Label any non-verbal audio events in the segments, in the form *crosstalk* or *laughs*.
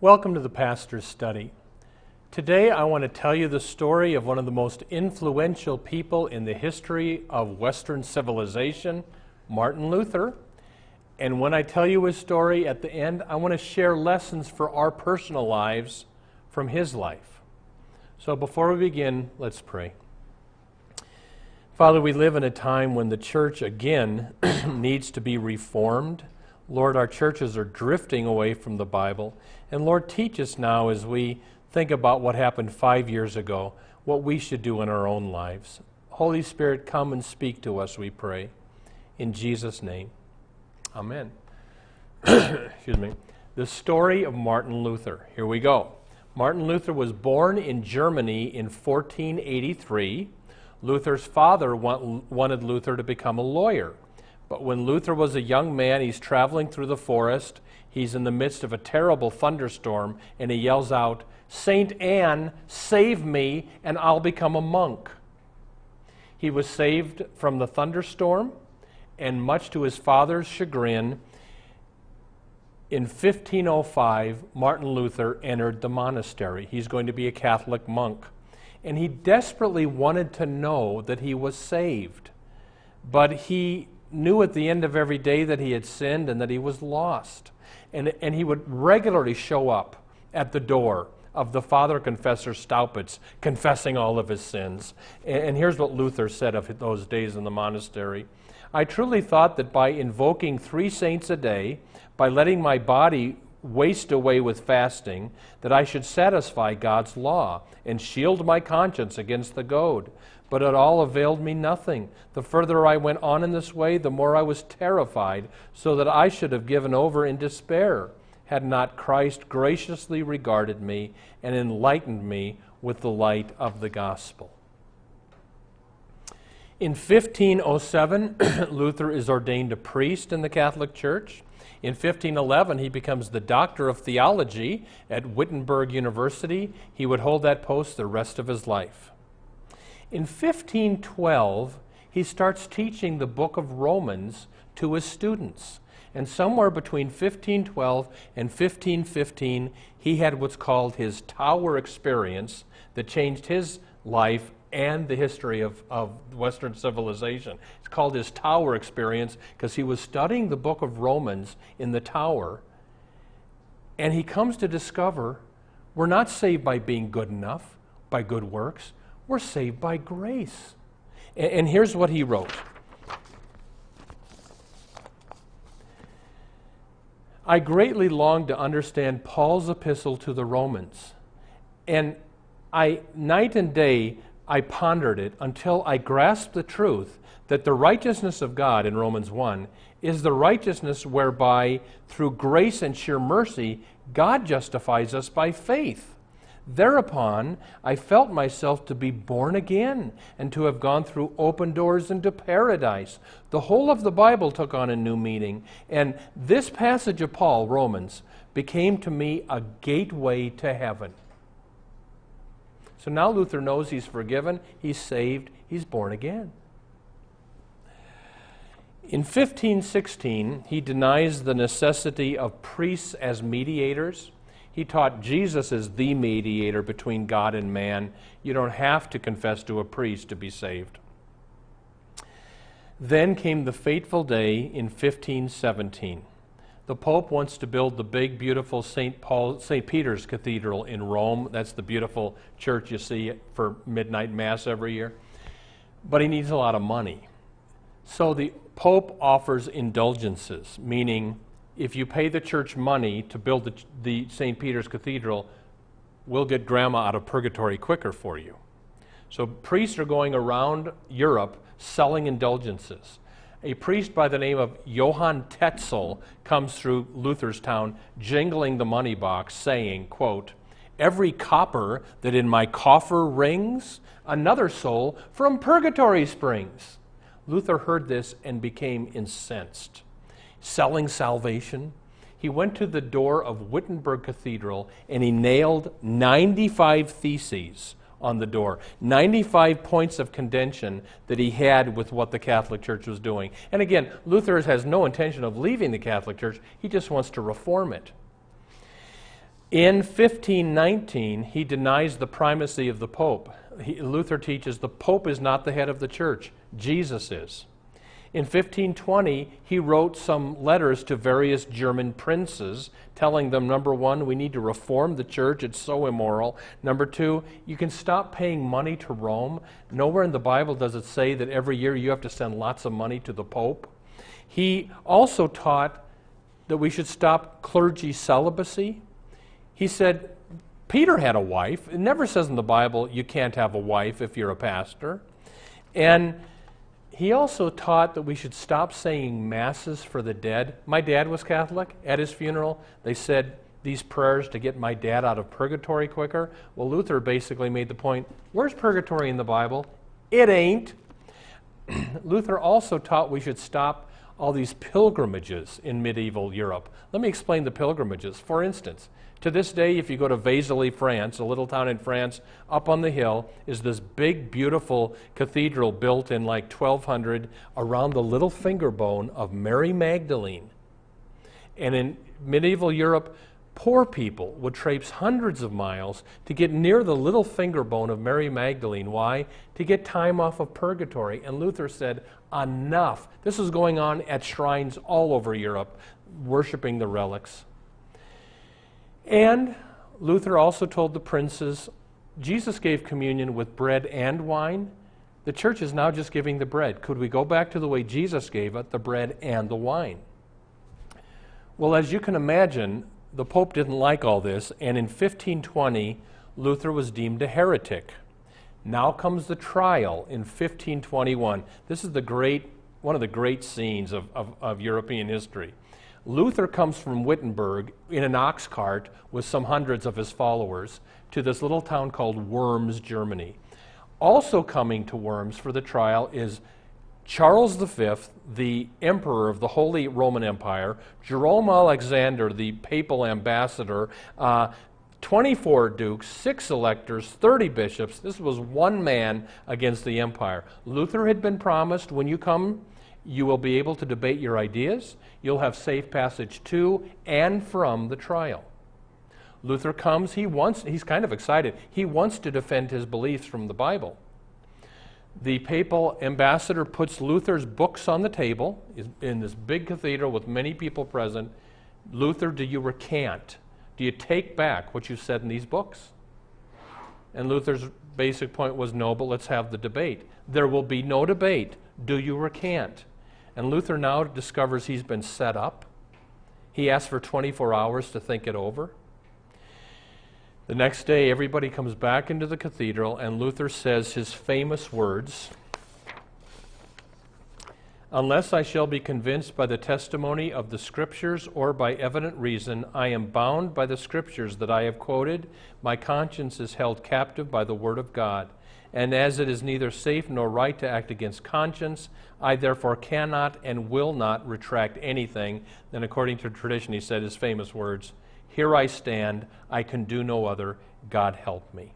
Welcome to the Pastor's Study. Today I want to tell you the story of one of the most influential people in the history of Western civilization, Martin Luther. And when I tell you his story at the end, I want to share lessons for our personal lives from his life. So before we begin, let's pray. Father, we live in a time when the church again *clears throat* needs to be reformed Lord, our churches are drifting away from the Bible. And Lord, teach us now as we think about what happened five years ago, what we should do in our own lives. Holy Spirit, come and speak to us, we pray. In Jesus' name. Amen. *coughs* Excuse me. The story of Martin Luther. Here we go. Martin Luther was born in Germany in 1483. Luther's father wanted Luther to become a lawyer. But when Luther was a young man, he's traveling through the forest. He's in the midst of a terrible thunderstorm, and he yells out, Saint Anne, save me, and I'll become a monk. He was saved from the thunderstorm, and much to his father's chagrin, in 1505, Martin Luther entered the monastery. He's going to be a Catholic monk. And he desperately wanted to know that he was saved. But he knew at the end of every day that he had sinned and that he was lost. And, and he would regularly show up at the door of the father confessor Staupitz, confessing all of his sins. And, and here's what Luther said of those days in the monastery I truly thought that by invoking three saints a day, by letting my body waste away with fasting, that I should satisfy God's law and shield my conscience against the goad. But it all availed me nothing. The further I went on in this way, the more I was terrified, so that I should have given over in despair, had not Christ graciously regarded me and enlightened me with the light of the gospel. In 1507, *clears throat* Luther is ordained a priest in the Catholic Church. In 1511, he becomes the doctor of theology at Wittenberg University. He would hold that post the rest of his life. In 1512, he starts teaching the book of Romans to his students. And somewhere between 1512 and 1515, he had what's called his tower experience that changed his life and the history of, of Western civilization. It's called his tower experience because he was studying the book of Romans in the tower, and he comes to discover we're not saved by being good enough, by good works. We're saved by grace. And, and here's what he wrote I greatly long to understand Paul's epistle to the Romans. And I, night and day, I pondered it until I grasped the truth that the righteousness of God in Romans 1 is the righteousness whereby, through grace and sheer mercy, God justifies us by faith. Thereupon, I felt myself to be born again and to have gone through open doors into paradise. The whole of the Bible took on a new meaning, and this passage of Paul, Romans, became to me a gateway to heaven. So now Luther knows he's forgiven, he's saved, he's born again. In 1516, he denies the necessity of priests as mediators. He taught Jesus is the mediator between God and man. You don't have to confess to a priest to be saved. Then came the fateful day in 1517. The Pope wants to build the big, beautiful St. Paul, St. Peter's Cathedral in Rome. That's the beautiful church you see for midnight mass every year. But he needs a lot of money. So the Pope offers indulgences, meaning if you pay the church money to build the, the St. Peter's Cathedral, we'll get grandma out of purgatory quicker for you. So priests are going around Europe selling indulgences. a priest by the name of Johann Tetzel comes through Luther's town jingling the money box saying, quote, Every copper that in my coffer rings, another soul from purgatory springs. Luther heard this and became incensed. Selling salvation, he went to the door of Wittenberg Cathedral and he nailed 95 theses on the door. 95 points of contention that he had with what the Catholic Church was doing. And again, Luther has no intention of leaving the Catholic Church, he just wants to reform it. In 1519, he denies the primacy of the Pope. He, Luther teaches the Pope is not the head of the church, Jesus is. In 1520, he wrote some letters to various German princes telling them number one, we need to reform the church, it's so immoral. Number two, you can stop paying money to Rome. Nowhere in the Bible does it say that every year you have to send lots of money to the Pope. He also taught that we should stop clergy celibacy. He said, Peter had a wife. It never says in the Bible you can't have a wife if you're a pastor. And he also taught that we should stop saying masses for the dead. My dad was Catholic. At his funeral, they said these prayers to get my dad out of purgatory quicker. Well, Luther basically made the point where's purgatory in the Bible? It ain't. *clears throat* Luther also taught we should stop all these pilgrimages in medieval Europe. Let me explain the pilgrimages. For instance, to this day, if you go to Vézelay, France, a little town in France, up on the hill is this big, beautiful cathedral built in like 1200 around the little finger bone of Mary Magdalene. And in medieval Europe, poor people would traipse hundreds of miles to get near the little finger bone of Mary Magdalene. Why? To get time off of purgatory. And Luther said, enough. This is going on at shrines all over Europe, worshiping the relics. And Luther also told the princes Jesus gave communion with bread and wine. The church is now just giving the bread. Could we go back to the way Jesus gave it, the bread and the wine? Well, as you can imagine, the Pope didn't like all this, and in 1520, Luther was deemed a heretic. Now comes the trial in 1521. This is the great, one of the great scenes of, of, of European history. Luther comes from Wittenberg in an ox cart with some hundreds of his followers to this little town called Worms, Germany. Also coming to Worms for the trial is Charles V, the emperor of the Holy Roman Empire, Jerome Aleander, the papal ambassador, uh, 24 dukes, six electors, 30 bishops. This was one man against the empire. Luther had been promised when you come you will be able to debate your ideas. You'll have safe passage to and from the trial. Luther comes, he wants, he's kind of excited. He wants to defend his beliefs from the Bible. The papal ambassador puts Luther's books on the table in this big cathedral with many people present. Luther, do you recant? Do you take back what you said in these books? And Luther's basic point was no, but let's have the debate. There will be no debate. Do you recant? And Luther now discovers he's been set up. He asks for 24 hours to think it over. The next day, everybody comes back into the cathedral, and Luther says his famous words Unless I shall be convinced by the testimony of the Scriptures or by evident reason, I am bound by the Scriptures that I have quoted. My conscience is held captive by the Word of God. And as it is neither safe nor right to act against conscience, I therefore cannot and will not retract anything. Then, according to tradition, he said his famous words Here I stand, I can do no other, God help me.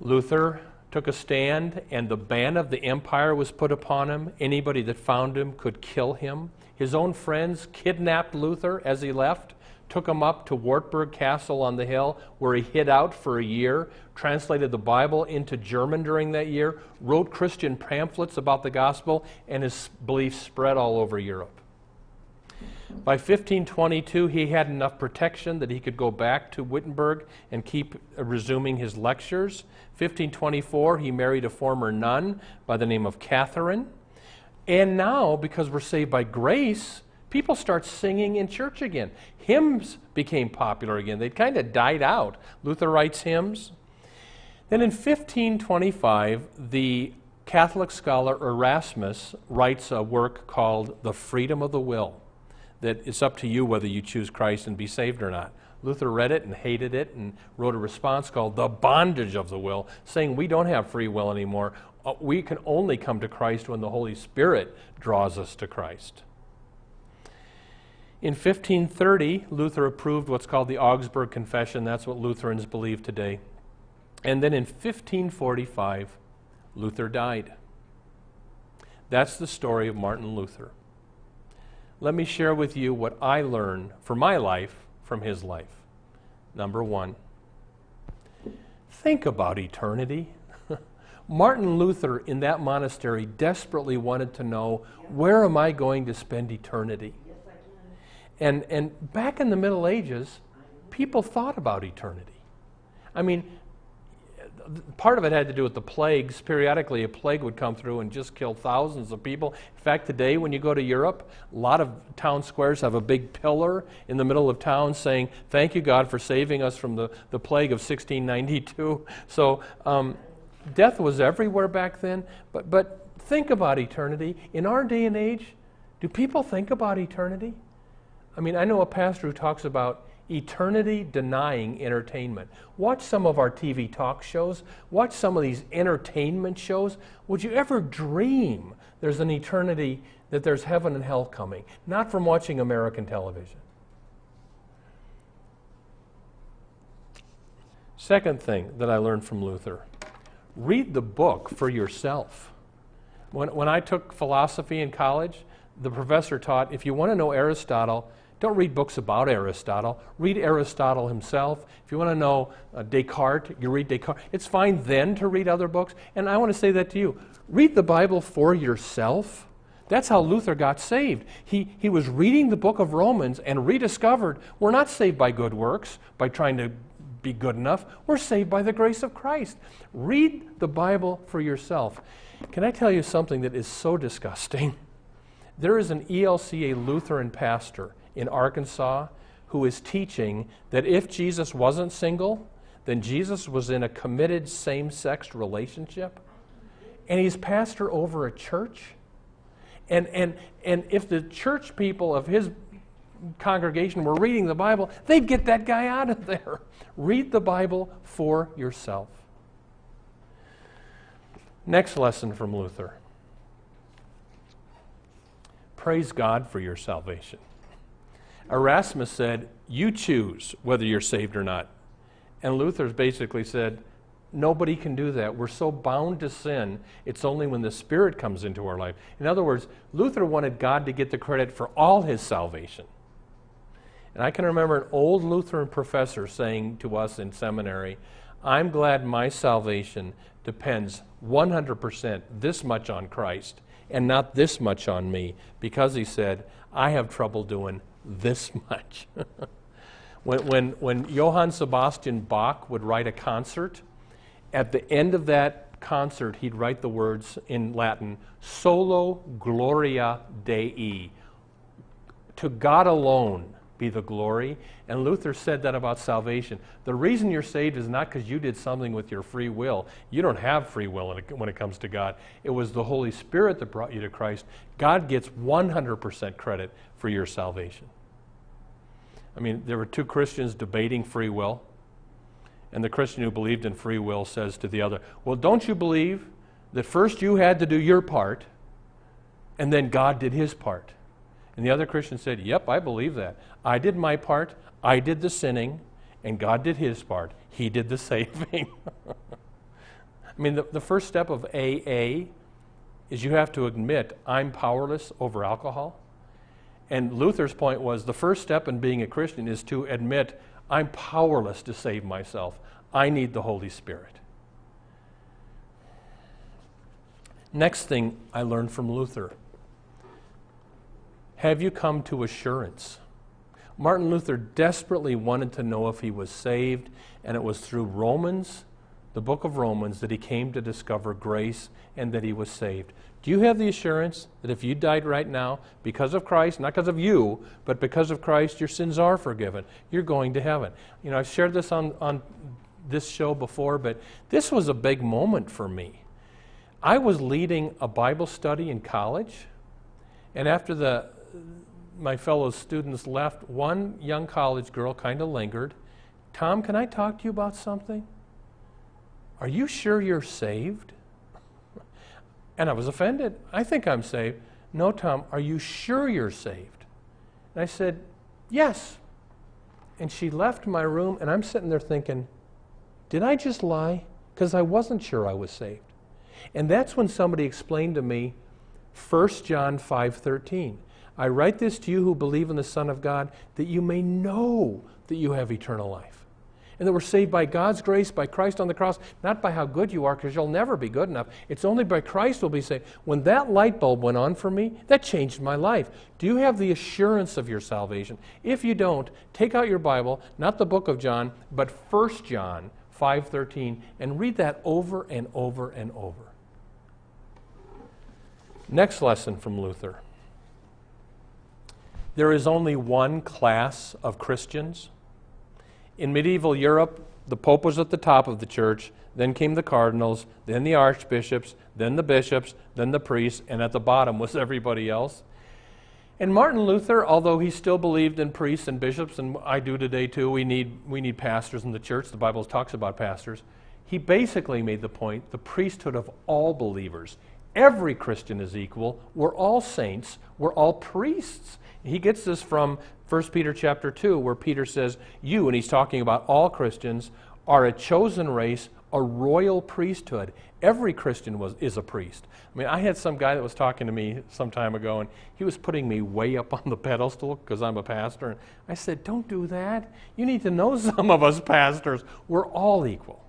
Luther took a stand, and the ban of the empire was put upon him. Anybody that found him could kill him. His own friends kidnapped Luther as he left took him up to Wartburg Castle on the hill, where he hid out for a year, translated the Bible into German during that year, wrote Christian pamphlets about the gospel, and his beliefs spread all over Europe. By 1522, he had enough protection that he could go back to Wittenberg and keep resuming his lectures. 1524, he married a former nun by the name of Catherine. And now, because we're saved by grace, people start singing in church again. Hymns became popular again. They'd kind of died out. Luther writes hymns. Then in 1525, the Catholic scholar Erasmus writes a work called The Freedom of the Will, that it's up to you whether you choose Christ and be saved or not. Luther read it and hated it and wrote a response called The Bondage of the Will, saying we don't have free will anymore. Uh, we can only come to Christ when the Holy Spirit draws us to Christ. In 1530, Luther approved what's called the Augsburg Confession. That's what Lutherans believe today. And then in 1545, Luther died. That's the story of Martin Luther. Let me share with you what I learned for my life from his life. Number one, think about eternity. *laughs* Martin Luther in that monastery desperately wanted to know where am I going to spend eternity? And, and back in the Middle Ages, people thought about eternity. I mean, part of it had to do with the plagues. Periodically, a plague would come through and just kill thousands of people. In fact, today, when you go to Europe, a lot of town squares have a big pillar in the middle of town saying, Thank you, God, for saving us from the, the plague of 1692. *laughs* So, um, death was everywhere back then. But, but think about eternity. In our day and age, do people think about eternity? I mean, I know a pastor who talks about eternity denying entertainment. Watch some of our TV talk shows, watch some of these entertainment shows. Would you ever dream there's an eternity, that there's heaven and hell coming? Not from watching American television. Second thing that I learned from Luther read the book for yourself. When, when I took philosophy in college, the professor taught if you want to know Aristotle, don't read books about Aristotle. Read Aristotle himself. If you want to know uh, Descartes, you read Descartes. It's fine then to read other books. And I want to say that to you. Read the Bible for yourself. That's how Luther got saved. He, he was reading the book of Romans and rediscovered we're not saved by good works, by trying to be good enough. We're saved by the grace of Christ. Read the Bible for yourself. Can I tell you something that is so disgusting? *laughs* There is an ELCA Lutheran pastor in Arkansas who is teaching that if Jesus wasn't single, then Jesus was in a committed same sex relationship. And he's pastor over a church. And, and, and if the church people of his congregation were reading the Bible, they'd get that guy out of there. *laughs* Read the Bible for yourself. Next lesson from Luther praise God for your salvation. Erasmus said, You choose whether you're saved or not. And Luther basically said, Nobody can do that. We're so bound to sin, it's only when the Spirit comes into our life. In other words, Luther wanted God to get the credit for all his salvation. And I can remember an old Lutheran professor saying to us in seminary, I'm glad my salvation depends 100% this much on Christ and not this much on me, because he said, I have trouble doing this *laughs* much. when, when, when Johann Sebastian Bach would write a concert, at the end of that concert, he'd write the words in Latin, Solo Gloria Dei. To God alone be the glory. And Luther said that about salvation. The reason you're saved is not because you did something with your free will. You don't have free will when it comes to God. It was the Holy Spirit that brought you to Christ. God gets 100% credit for your salvation. I mean, there were two Christians debating free will. And the Christian who believed in free will says to the other, Well, don't you believe that first you had to do your part and then God did his part? And the other Christian said, Yep, I believe that. I did my part, I did the sinning, and God did his part. He did the *laughs* saving. *laughs* I mean, the, the first step of AA is you have to admit, I'm powerless over alcohol. And Luther's point was the first step in being a Christian is to admit I'm powerless to save myself. I need the Holy Spirit. Next thing I learned from Luther have you come to assurance? Martin Luther desperately wanted to know if he was saved, and it was through Romans, the book of Romans, that he came to discover grace and that he was saved. Do you have the assurance that if you died right now, because of Christ, not because of you, but because of Christ, your sins are forgiven? You're going to heaven. You know, I've shared this on, on this show before, but this was a big moment for me. I was leading a Bible study in college, and after the my fellow students left, one young college girl kind of lingered. Tom, can I talk to you about something? Are you sure you're saved? And I was offended. I think I'm saved. No, Tom, are you sure you're saved? And I said, Yes. And she left my room, and I'm sitting there thinking, Did I just lie? Because I wasn't sure I was saved. And that's when somebody explained to me 1 John 5:13. I write this to you who believe in the Son of God that you may know that you have eternal life. And that we're saved by God's grace, by Christ on the cross, not by how good you are, because you'll never be good enough. It's only by Christ we'll be saved. When that light bulb went on for me, that changed my life. Do you have the assurance of your salvation? If you don't, take out your Bible, not the book of John, but 1 John 5:13, and read that over and over and over. Next lesson from Luther. There is only one class of Christians. In medieval Europe, the Pope was at the top of the church, then came the cardinals, then the archbishops, then the bishops, then the priests, and at the bottom was *laughs* everybody else. And Martin Luther, although he still believed in priests and bishops, and I do today too, we need, we need pastors in the church, the Bible talks about pastors, he basically made the point the priesthood of all believers Every Christian is equal. We're all saints. We're all priests. He gets this from 1 Peter chapter 2, where Peter says, You, and he's talking about all Christians, are a chosen race, a royal priesthood. Every Christian was, is a priest. I mean, I had some guy that was talking to me some time ago, and he was putting me way up on the *laughs* pedestal because I'm a pastor. And I said, Don't do that. You need to know *laughs* some of us pastors. We're all equal.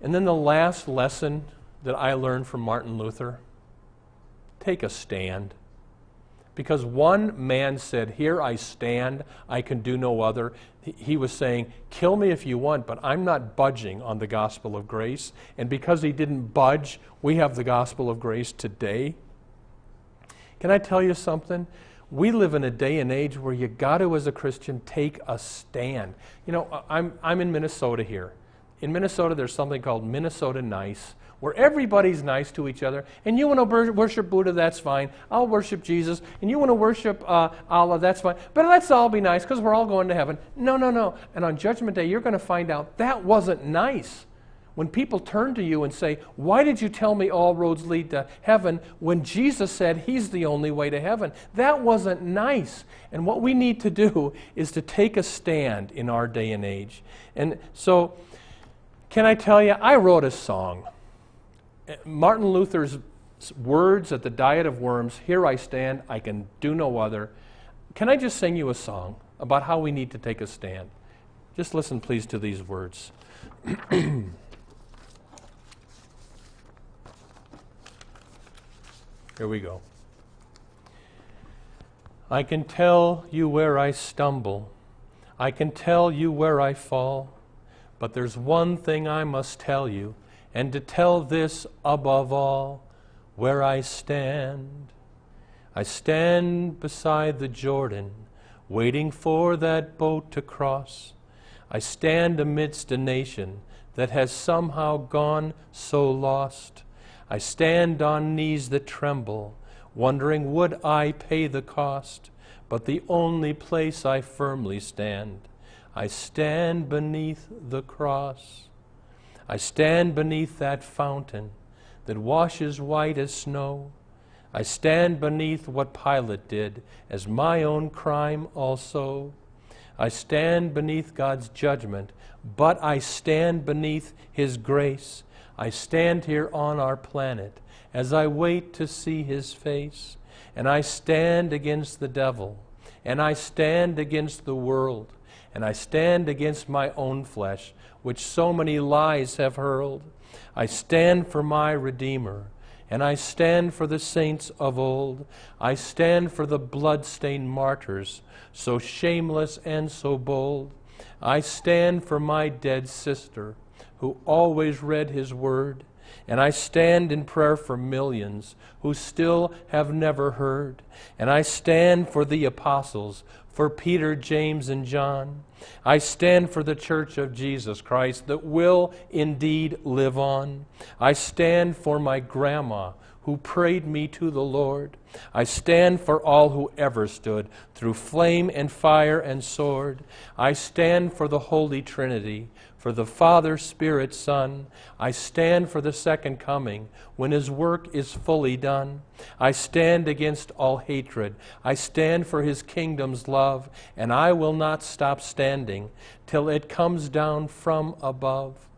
And then the last lesson that I learned from Martin Luther? Take a stand. Because one man said, Here I stand, I can do no other. He was saying, Kill me if you want, but I'm not budging on the gospel of grace. And because he didn't budge, we have the gospel of grace today. Can I tell you something? We live in a day and age where you got to, as a Christian, take a stand. You know, I'm, I'm in Minnesota here. In Minnesota, there's something called Minnesota Nice where everybody's nice to each other. And you want to worship Buddha, that's fine. I'll worship Jesus. And you want to worship uh, Allah, that's fine. But let's all be nice because we're all going to heaven. No, no, no. And on Judgment Day, you're going to find out that wasn't nice. When people turn to you and say, Why did you tell me all roads lead to heaven when Jesus said He's the only way to heaven? That wasn't nice. And what we need to do is to take a stand in our day and age. And so, can I tell you, I wrote a song. Martin Luther's words at the Diet of Worms Here I stand, I can do no other. Can I just sing you a song about how we need to take a stand? Just listen, please, to these words. *clears throat* Here we go. I can tell you where I stumble. I can tell you where I fall. But there's one thing I must tell you and to tell this above all, where I stand. I stand beside the Jordan, waiting for that boat to cross. I stand amidst a nation that has somehow gone so lost. I stand on knees that tremble, wondering would I pay the cost. But the only place I firmly stand, I stand beneath the cross. I stand beneath that fountain that washes white as snow. I stand beneath what Pilate did as my own crime also. I stand beneath God's judgment, but I stand beneath His grace. I stand here on our planet as I wait to see His face. And I stand against the devil, and I stand against the world, and I stand against my own flesh which so many lies have hurled. I stand for my Redeemer, and I stand for the saints of old. I stand for the blood-stained martyrs, so shameless and so bold. I stand for my dead sister, who always read his word, And I stand in prayer for millions who still have never heard. And I stand for the apostles, for Peter, James, and John. I stand for the church of Jesus Christ that will indeed live on. I stand for my grandma who prayed me to the Lord. I stand for all who ever stood through flame and fire and sword. I stand for the Holy Trinity, for the Father, Spirit, Son. I stand for the second coming when his work is fully done. I stand against all hatred. I stand for his kingdom's love, and I will not stop standing till it comes down from above.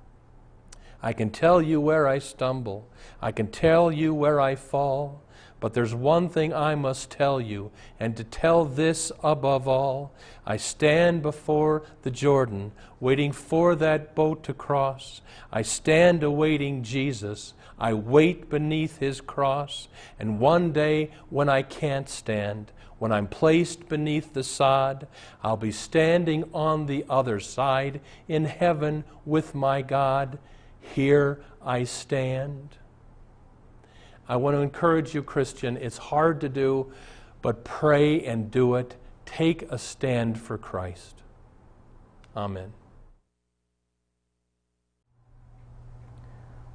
I can tell you where I stumble. I can tell you where I fall. But there's one thing I must tell you, and to tell this above all. I stand before the Jordan, waiting for that boat to cross. I stand awaiting Jesus. I wait beneath his cross. And one day, when I can't stand, when I'm placed beneath the sod, I'll be standing on the other side in heaven with my God. Here I stand. I want to encourage you, Christian. It's hard to do, but pray and do it. Take a stand for Christ. Amen.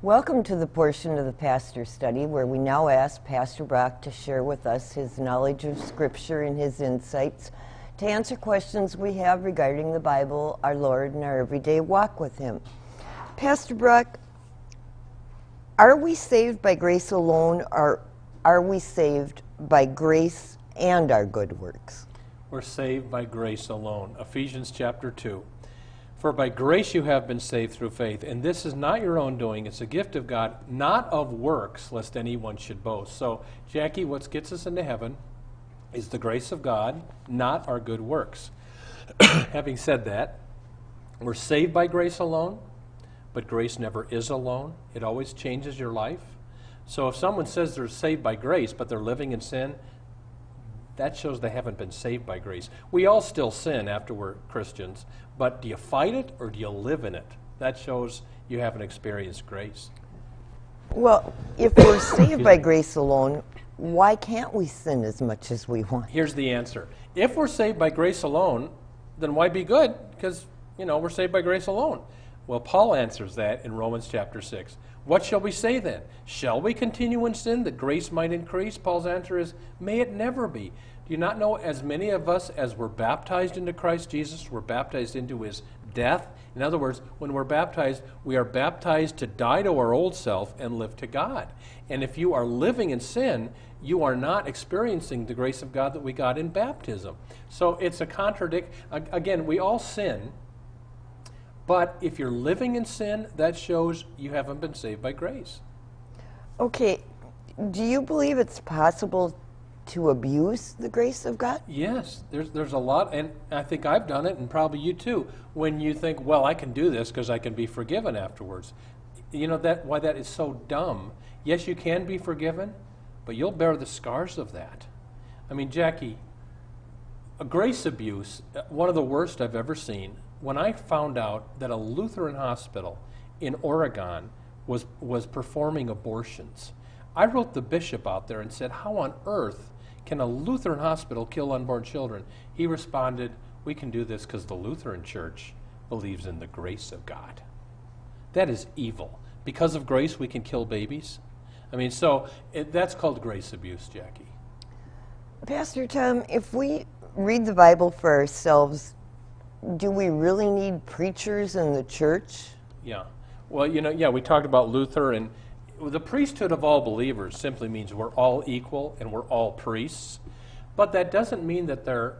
Welcome to the portion of the pastor study where we now ask Pastor Brock to share with us his knowledge of Scripture and his insights to answer questions we have regarding the Bible, our Lord, and our everyday walk with Him. Pastor Brock, are we saved by grace alone, or are we saved by grace and our good works? We're saved by grace alone. Ephesians chapter 2. For by grace you have been saved through faith, and this is not your own doing, it's a gift of God, not of works, lest anyone should boast. So, Jackie, what gets us into heaven is the grace of God, not our good works. *clears throat* Having said that, we're saved by grace alone. But grace never is alone, it always changes your life. So if someone says they're saved by grace, but they're living in sin, that shows they haven't been saved by grace. We all still sin after we're Christians, but do you fight it or do you live in it? That shows you haven't experienced grace. Well, if we're *coughs* saved by grace alone, why can't we sin as much as we want? Here's the answer. If we're saved by grace alone, then why be good? Because, you know, we're saved by grace alone. Well, Paul answers that in Romans chapter 6. What shall we say then? Shall we continue in sin that grace might increase? Paul's answer is, May it never be. Do you not know as many of us as were baptized into Christ Jesus were baptized into his death? In other words, when we're baptized, we are baptized to die to our old self and live to God. And if you are living in sin, you are not experiencing the grace of God that we got in baptism. So it's a contradict. Again, we all sin. But if you're living in sin, that shows you haven't been saved by grace. Okay, do you believe it's possible to abuse the grace of God? Yes, there's there's a lot, and I think I've done it, and probably you too. When you think, well, I can do this because I can be forgiven afterwards. You know that why that is so dumb. Yes, you can be forgiven, but you'll bear the scars of that. I mean, Jackie, a grace abuse, uh, one of the worst I've ever seen when I found out that a Lutheran hospital in Oregon was, was performing abortions, I wrote the bishop out there and said, How on earth can a Lutheran hospital kill unborn children? He responded, We can do this because the Lutheran Church believes in the grace of God. That is evil. Because of grace, we can kill babies. I mean, so it, that's called grace abuse, Jackie. Pastor Tom, if we read the Bible for ourselves, do we really need preachers in the church? Yeah. Well, you know, yeah, we talked about Luther, and the priesthood of all believers simply means we're all equal and we're all priests. But that doesn't mean that there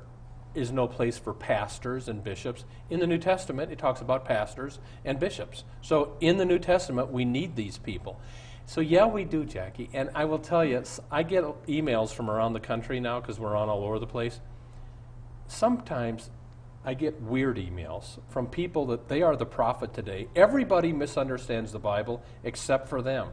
is no place for pastors and bishops. In the New Testament, it talks about pastors and bishops. So in the New Testament, we need these people. So, yeah, we do, Jackie. And I will tell you, I get emails from around the country now because we're on all over the place. Sometimes I get weird emails from people that they are the prophet today. Everybody misunderstands the Bible except for them.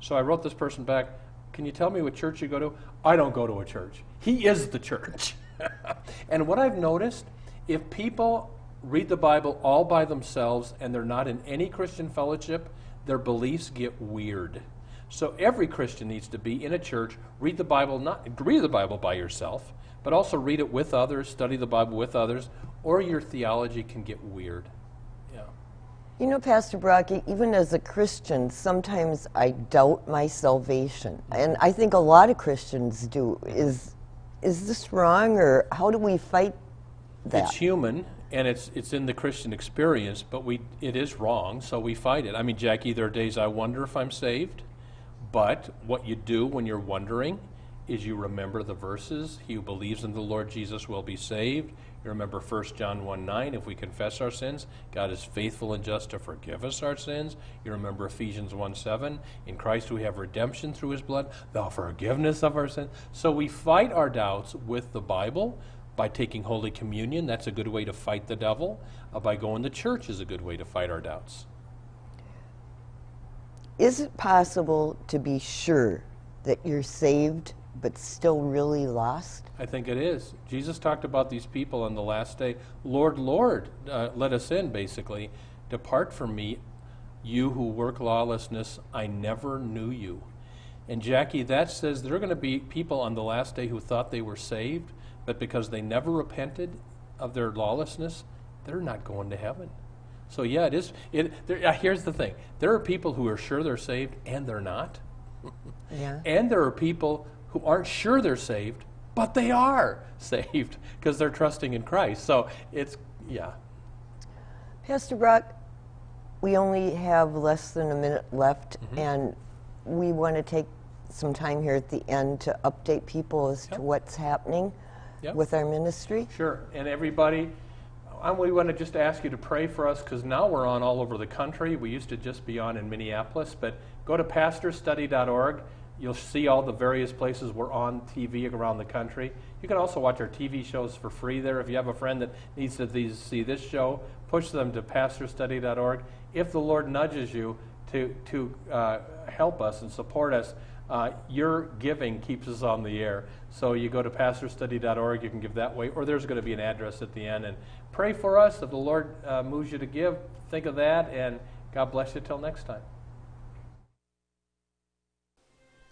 So I wrote this person back, Can you tell me what church you go to? I don't go to a church. He is the church. *laughs* and what I've noticed, if people read the Bible all by themselves and they're not in any Christian fellowship, their beliefs get weird. So every Christian needs to be in a church, read the Bible, not read the Bible by yourself, but also read it with others, study the Bible with others, or your theology can get weird. Yeah. You know, Pastor Brock, even as a Christian, sometimes I doubt my salvation. And I think a lot of Christians do. Is is this wrong or how do we fight that? It's human and it's it's in the Christian experience, but we it is wrong, so we fight it. I mean, Jackie, there are days I wonder if I'm saved, but what you do when you're wondering is you remember the verses. He who believes in the Lord Jesus will be saved. You remember 1 John 1 9, if we confess our sins, God is faithful and just to forgive us our sins. You remember Ephesians 1 7, in Christ we have redemption through his blood, the forgiveness of our sins. So we fight our doubts with the Bible by taking Holy Communion. That's a good way to fight the devil. Uh, by going to church is a good way to fight our doubts. Is it possible to be sure that you're saved but still really lost? I think it is. Jesus talked about these people on the last day. Lord, Lord, uh, let us in, basically. Depart from me, you who work lawlessness. I never knew you. And Jackie, that says there are going to be people on the last day who thought they were saved, but because they never repented of their lawlessness, they're not going to heaven. So yeah, it is. It, there, uh, here's the thing: there are people who are sure they're saved and they're not. Yeah. *laughs* And there are people who aren't sure they're saved, but they are *laughs* saved because they're trusting in Christ. So it's, yeah. Pastor Brock, we only have less than a minute left, mm-hmm. and we want to take some time here at the end to update people as Yep. to what's happening Yep. with our ministry. Sure. And everybody, I, we want to just ask you to pray for us because now we're on all over the country. We used to just be on in Minneapolis, but go to pastorstudy.org. You'll see all the various places we're on TV around the country. You can also watch our TV shows for free there. If you have a friend that needs to see this show, push them to pastorstudy.org. If the Lord nudges you to, to uh, help us and support us, uh, your giving keeps us on the air. So you go to pastorstudy.org, you can give that way, or there's going to be an address at the end. And pray for us. If the Lord uh, moves you to give, think of that, and God bless you till next time.